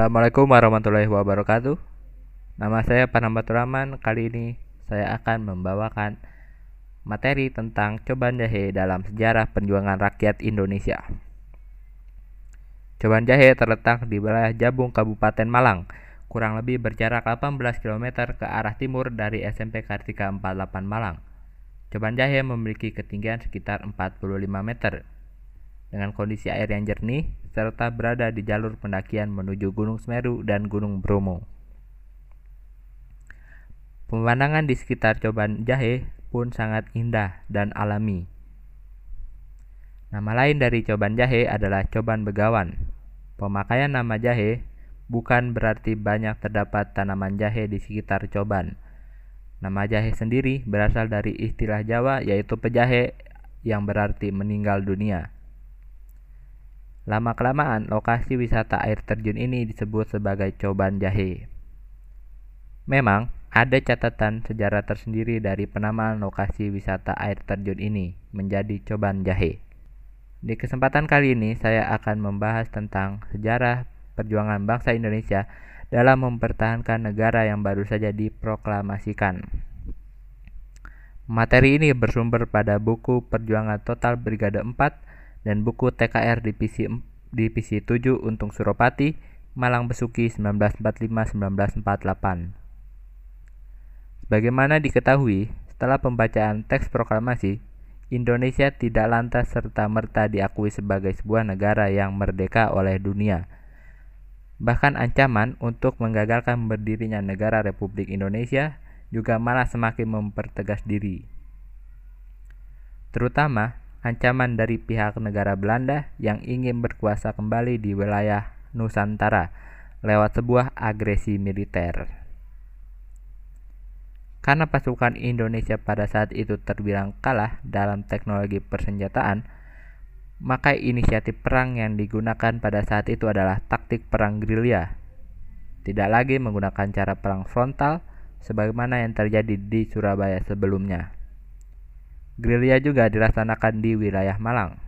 Assalamualaikum warahmatullahi wabarakatuh. Nama saya Panambatur Rahman. Kali ini saya akan membawakan materi tentang Coban Jahe dalam sejarah perjuangan rakyat Indonesia. Coban Jahe terletak di wilayah Jabung, Kabupaten Malang, kurang lebih berjarak 18 km ke arah timur dari SMP Kartika 48 Malang. Coban Jahe memiliki ketinggian sekitar 45 meter dengan kondisi air yang jernih serta berada di jalur pendakian menuju Gunung Semeru dan Gunung Bromo. Pemandangan di sekitar Coban Jahe pun sangat indah dan alami. Nama lain dari Coban Jahe adalah Coban Begawan. Pemakaian nama jahe bukan berarti banyak terdapat tanaman jahe di sekitar Coban. Nama jahe sendiri berasal dari istilah Jawa yaitu pejahe yang berarti meninggal dunia. Lama-kelamaan, lokasi wisata air terjun ini disebut sebagai Coban Jahe. Memang, ada catatan sejarah tersendiri dari penamaan lokasi wisata air terjun ini menjadi Coban Jahe. Di kesempatan kali ini, saya akan membahas tentang sejarah perjuangan bangsa Indonesia dalam mempertahankan negara yang baru saja diproklamasikan. Materi ini bersumber pada buku Perjuangan Total Brigade 4 dan buku TKR Divisi, Divisi 7 Untung Suropati, Malang Besuki 1945-1948. Bagaimana diketahui, setelah pembacaan teks proklamasi, Indonesia tidak lantas serta-merta diakui sebagai sebuah negara yang merdeka oleh dunia. Bahkan ancaman untuk menggagalkan berdirinya negara Republik Indonesia juga malah semakin mempertegas diri. Terutama ancaman dari pihak negara Belanda yang ingin berkuasa kembali di wilayah Nusantara lewat sebuah agresi militer. Karena pasukan Indonesia pada saat itu terbilang kalah dalam teknologi persenjataan, maka inisiatif perang yang digunakan pada saat itu adalah taktik perang gerilya. Tidak lagi menggunakan cara perang frontal sebagaimana yang terjadi di Surabaya sebelumnya. Gerilya juga dilaksanakan di wilayah Malang.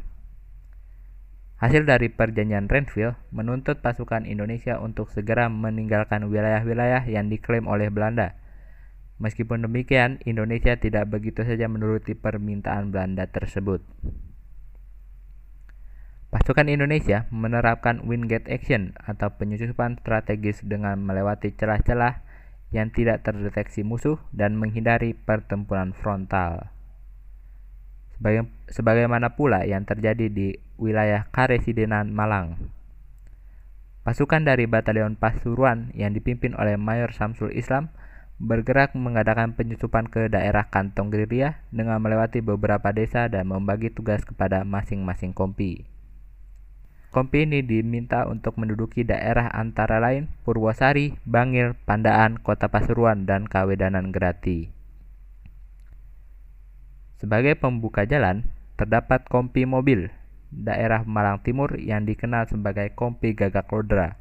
Hasil dari perjanjian Renville menuntut pasukan Indonesia untuk segera meninggalkan wilayah-wilayah yang diklaim oleh Belanda. Meskipun demikian, Indonesia tidak begitu saja menuruti permintaan Belanda tersebut. Pasukan Indonesia menerapkan Wingate Action atau penyusupan strategis dengan melewati celah-celah yang tidak terdeteksi musuh dan menghindari pertempuran frontal sebagaimana pula yang terjadi di wilayah Karesidenan Malang. Pasukan dari Batalion Pasuruan yang dipimpin oleh Mayor Samsul Islam bergerak mengadakan penyusupan ke daerah kantong gerilya dengan melewati beberapa desa dan membagi tugas kepada masing-masing kompi. Kompi ini diminta untuk menduduki daerah antara lain Purwosari, Bangil, Pandaan, Kota Pasuruan, dan Kawedanan Grati. Sebagai pembuka jalan, terdapat kompi mobil daerah Malang Timur yang dikenal sebagai Kompi Gagak Lodra.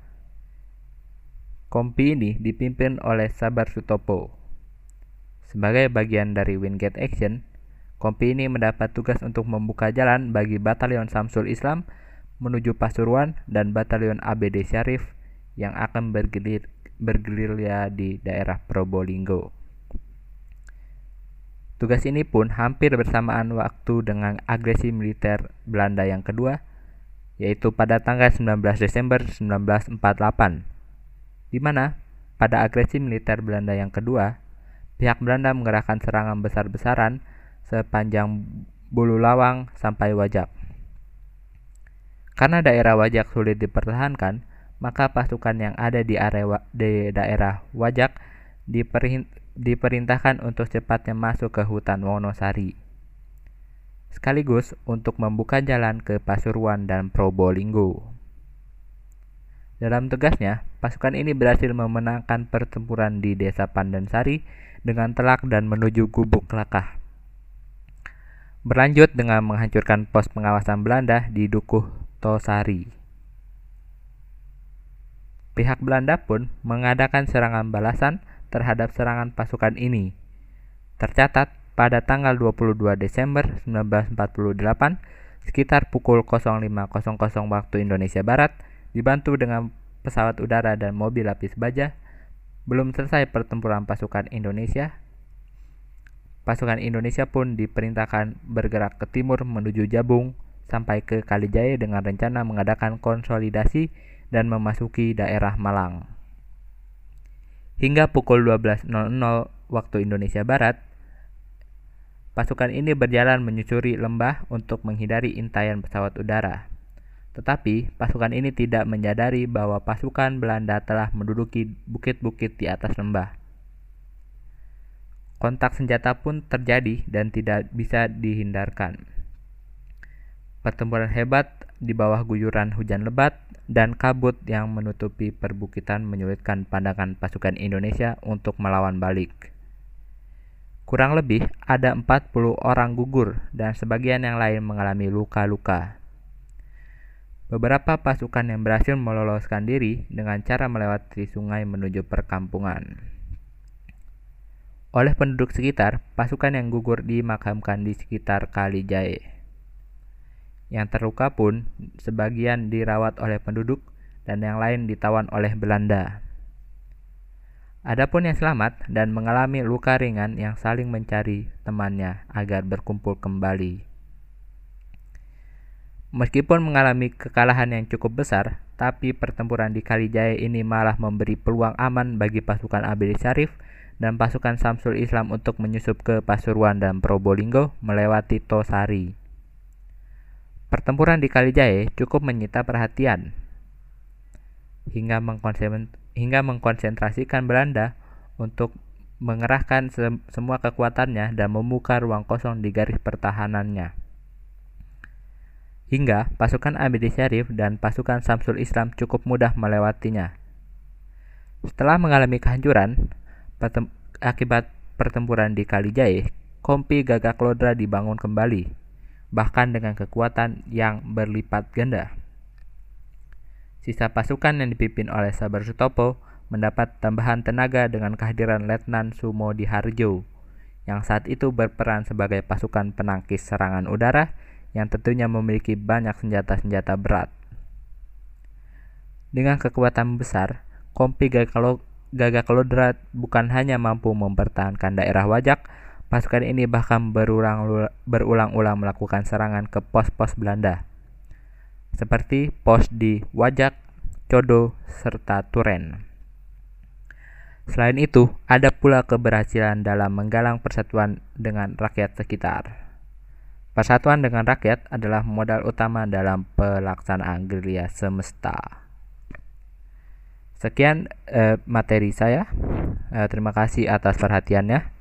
Kompi ini dipimpin oleh Sabar Sutopo. Sebagai bagian dari Wingate Action, kompi ini mendapat tugas untuk membuka jalan bagi Batalion Samsul Islam menuju Pasuruan dan Batalion ABD Syarif yang akan bergerilya di daerah Probolinggo. Tugas ini pun hampir bersamaan waktu dengan agresi militer Belanda yang kedua, yaitu pada tanggal 19 Desember 1948, di mana pada agresi militer Belanda yang kedua, pihak Belanda mengerahkan serangan besar-besaran sepanjang Bulu Lawang sampai Wajak. Karena daerah Wajak sulit dipertahankan, maka pasukan yang ada di area di daerah Wajak diperintahkan untuk cepatnya masuk ke hutan Wonosari, sekaligus untuk membuka jalan ke Pasuruan dan Probolinggo. Dalam tugasnya, pasukan ini berhasil memenangkan pertempuran di desa Pandansari dengan telak dan menuju gubuk Lakah. Berlanjut dengan menghancurkan pos pengawasan Belanda di Dukuh Tosari. Pihak Belanda pun mengadakan serangan balasan terhadap serangan pasukan ini. Tercatat pada tanggal 22 Desember 1948 sekitar pukul 05.00 waktu Indonesia Barat dibantu dengan pesawat udara dan mobil lapis baja, belum selesai pertempuran pasukan Indonesia. Pasukan Indonesia pun diperintahkan bergerak ke timur menuju Jabung sampai ke Kalijaya dengan rencana mengadakan konsolidasi dan memasuki daerah Malang. Hingga pukul 12.00 waktu Indonesia Barat, pasukan ini berjalan menyusuri lembah untuk menghindari intaian pesawat udara. Tetapi pasukan ini tidak menyadari bahwa pasukan Belanda telah menduduki bukit-bukit di atas lembah. Kontak senjata pun terjadi dan tidak bisa dihindarkan. Pertempuran hebat di bawah guyuran hujan lebat dan kabut yang menutupi perbukitan menyulitkan pandangan pasukan Indonesia untuk melawan balik. Kurang lebih ada 40 orang gugur dan sebagian yang lain mengalami luka-luka. Beberapa pasukan yang berhasil meloloskan diri dengan cara melewati sungai menuju perkampungan. Oleh penduduk sekitar, pasukan yang gugur dimakamkan di sekitar Kali Jae. Yang terluka pun sebagian dirawat oleh penduduk dan yang lain ditawan oleh Belanda. Adapun yang selamat dan mengalami luka ringan yang saling mencari temannya agar berkumpul kembali. Meskipun mengalami kekalahan yang cukup besar, tapi pertempuran di Kalijaya ini malah memberi peluang aman bagi pasukan Abdul Syarif dan pasukan Samsul Islam untuk menyusup ke Pasuruan dan Probolinggo melewati Tosari. Pertempuran di Kalijaya cukup menyita perhatian. Hingga, hingga mengkonsentrasikan Belanda untuk mengerahkan se semua kekuatannya dan membuka ruang kosong di garis pertahanannya. Hingga pasukan Abdi Syarif dan pasukan Samsul Islam cukup mudah melewatinya. Setelah mengalami kehancuran pertem akibat pertempuran di Kalijae, Kompi Gagak Lodra dibangun kembali, bahkan dengan kekuatan yang berlipat ganda. Sisa pasukan yang dipimpin oleh Sabar Sutopo mendapat tambahan tenaga dengan kehadiran Letnan Sumo di Harjo, yang saat itu berperan sebagai pasukan penangkis serangan udara yang tentunya memiliki banyak senjata-senjata berat. Dengan kekuatan besar, Kompi Gagaklodra bukan hanya mampu mempertahankan daerah Wajak, pasukan ini bahkan berulang-ulang melakukan serangan ke pos-pos Belanda, seperti pos di Wajak, Codo, serta Turen. Selain itu, ada pula keberhasilan dalam menggalang persatuan dengan rakyat sekitar. Persatuan dengan rakyat adalah modal utama dalam pelaksanaan gerilya semesta. Sekian eh, materi saya. Eh, terima kasih atas perhatiannya.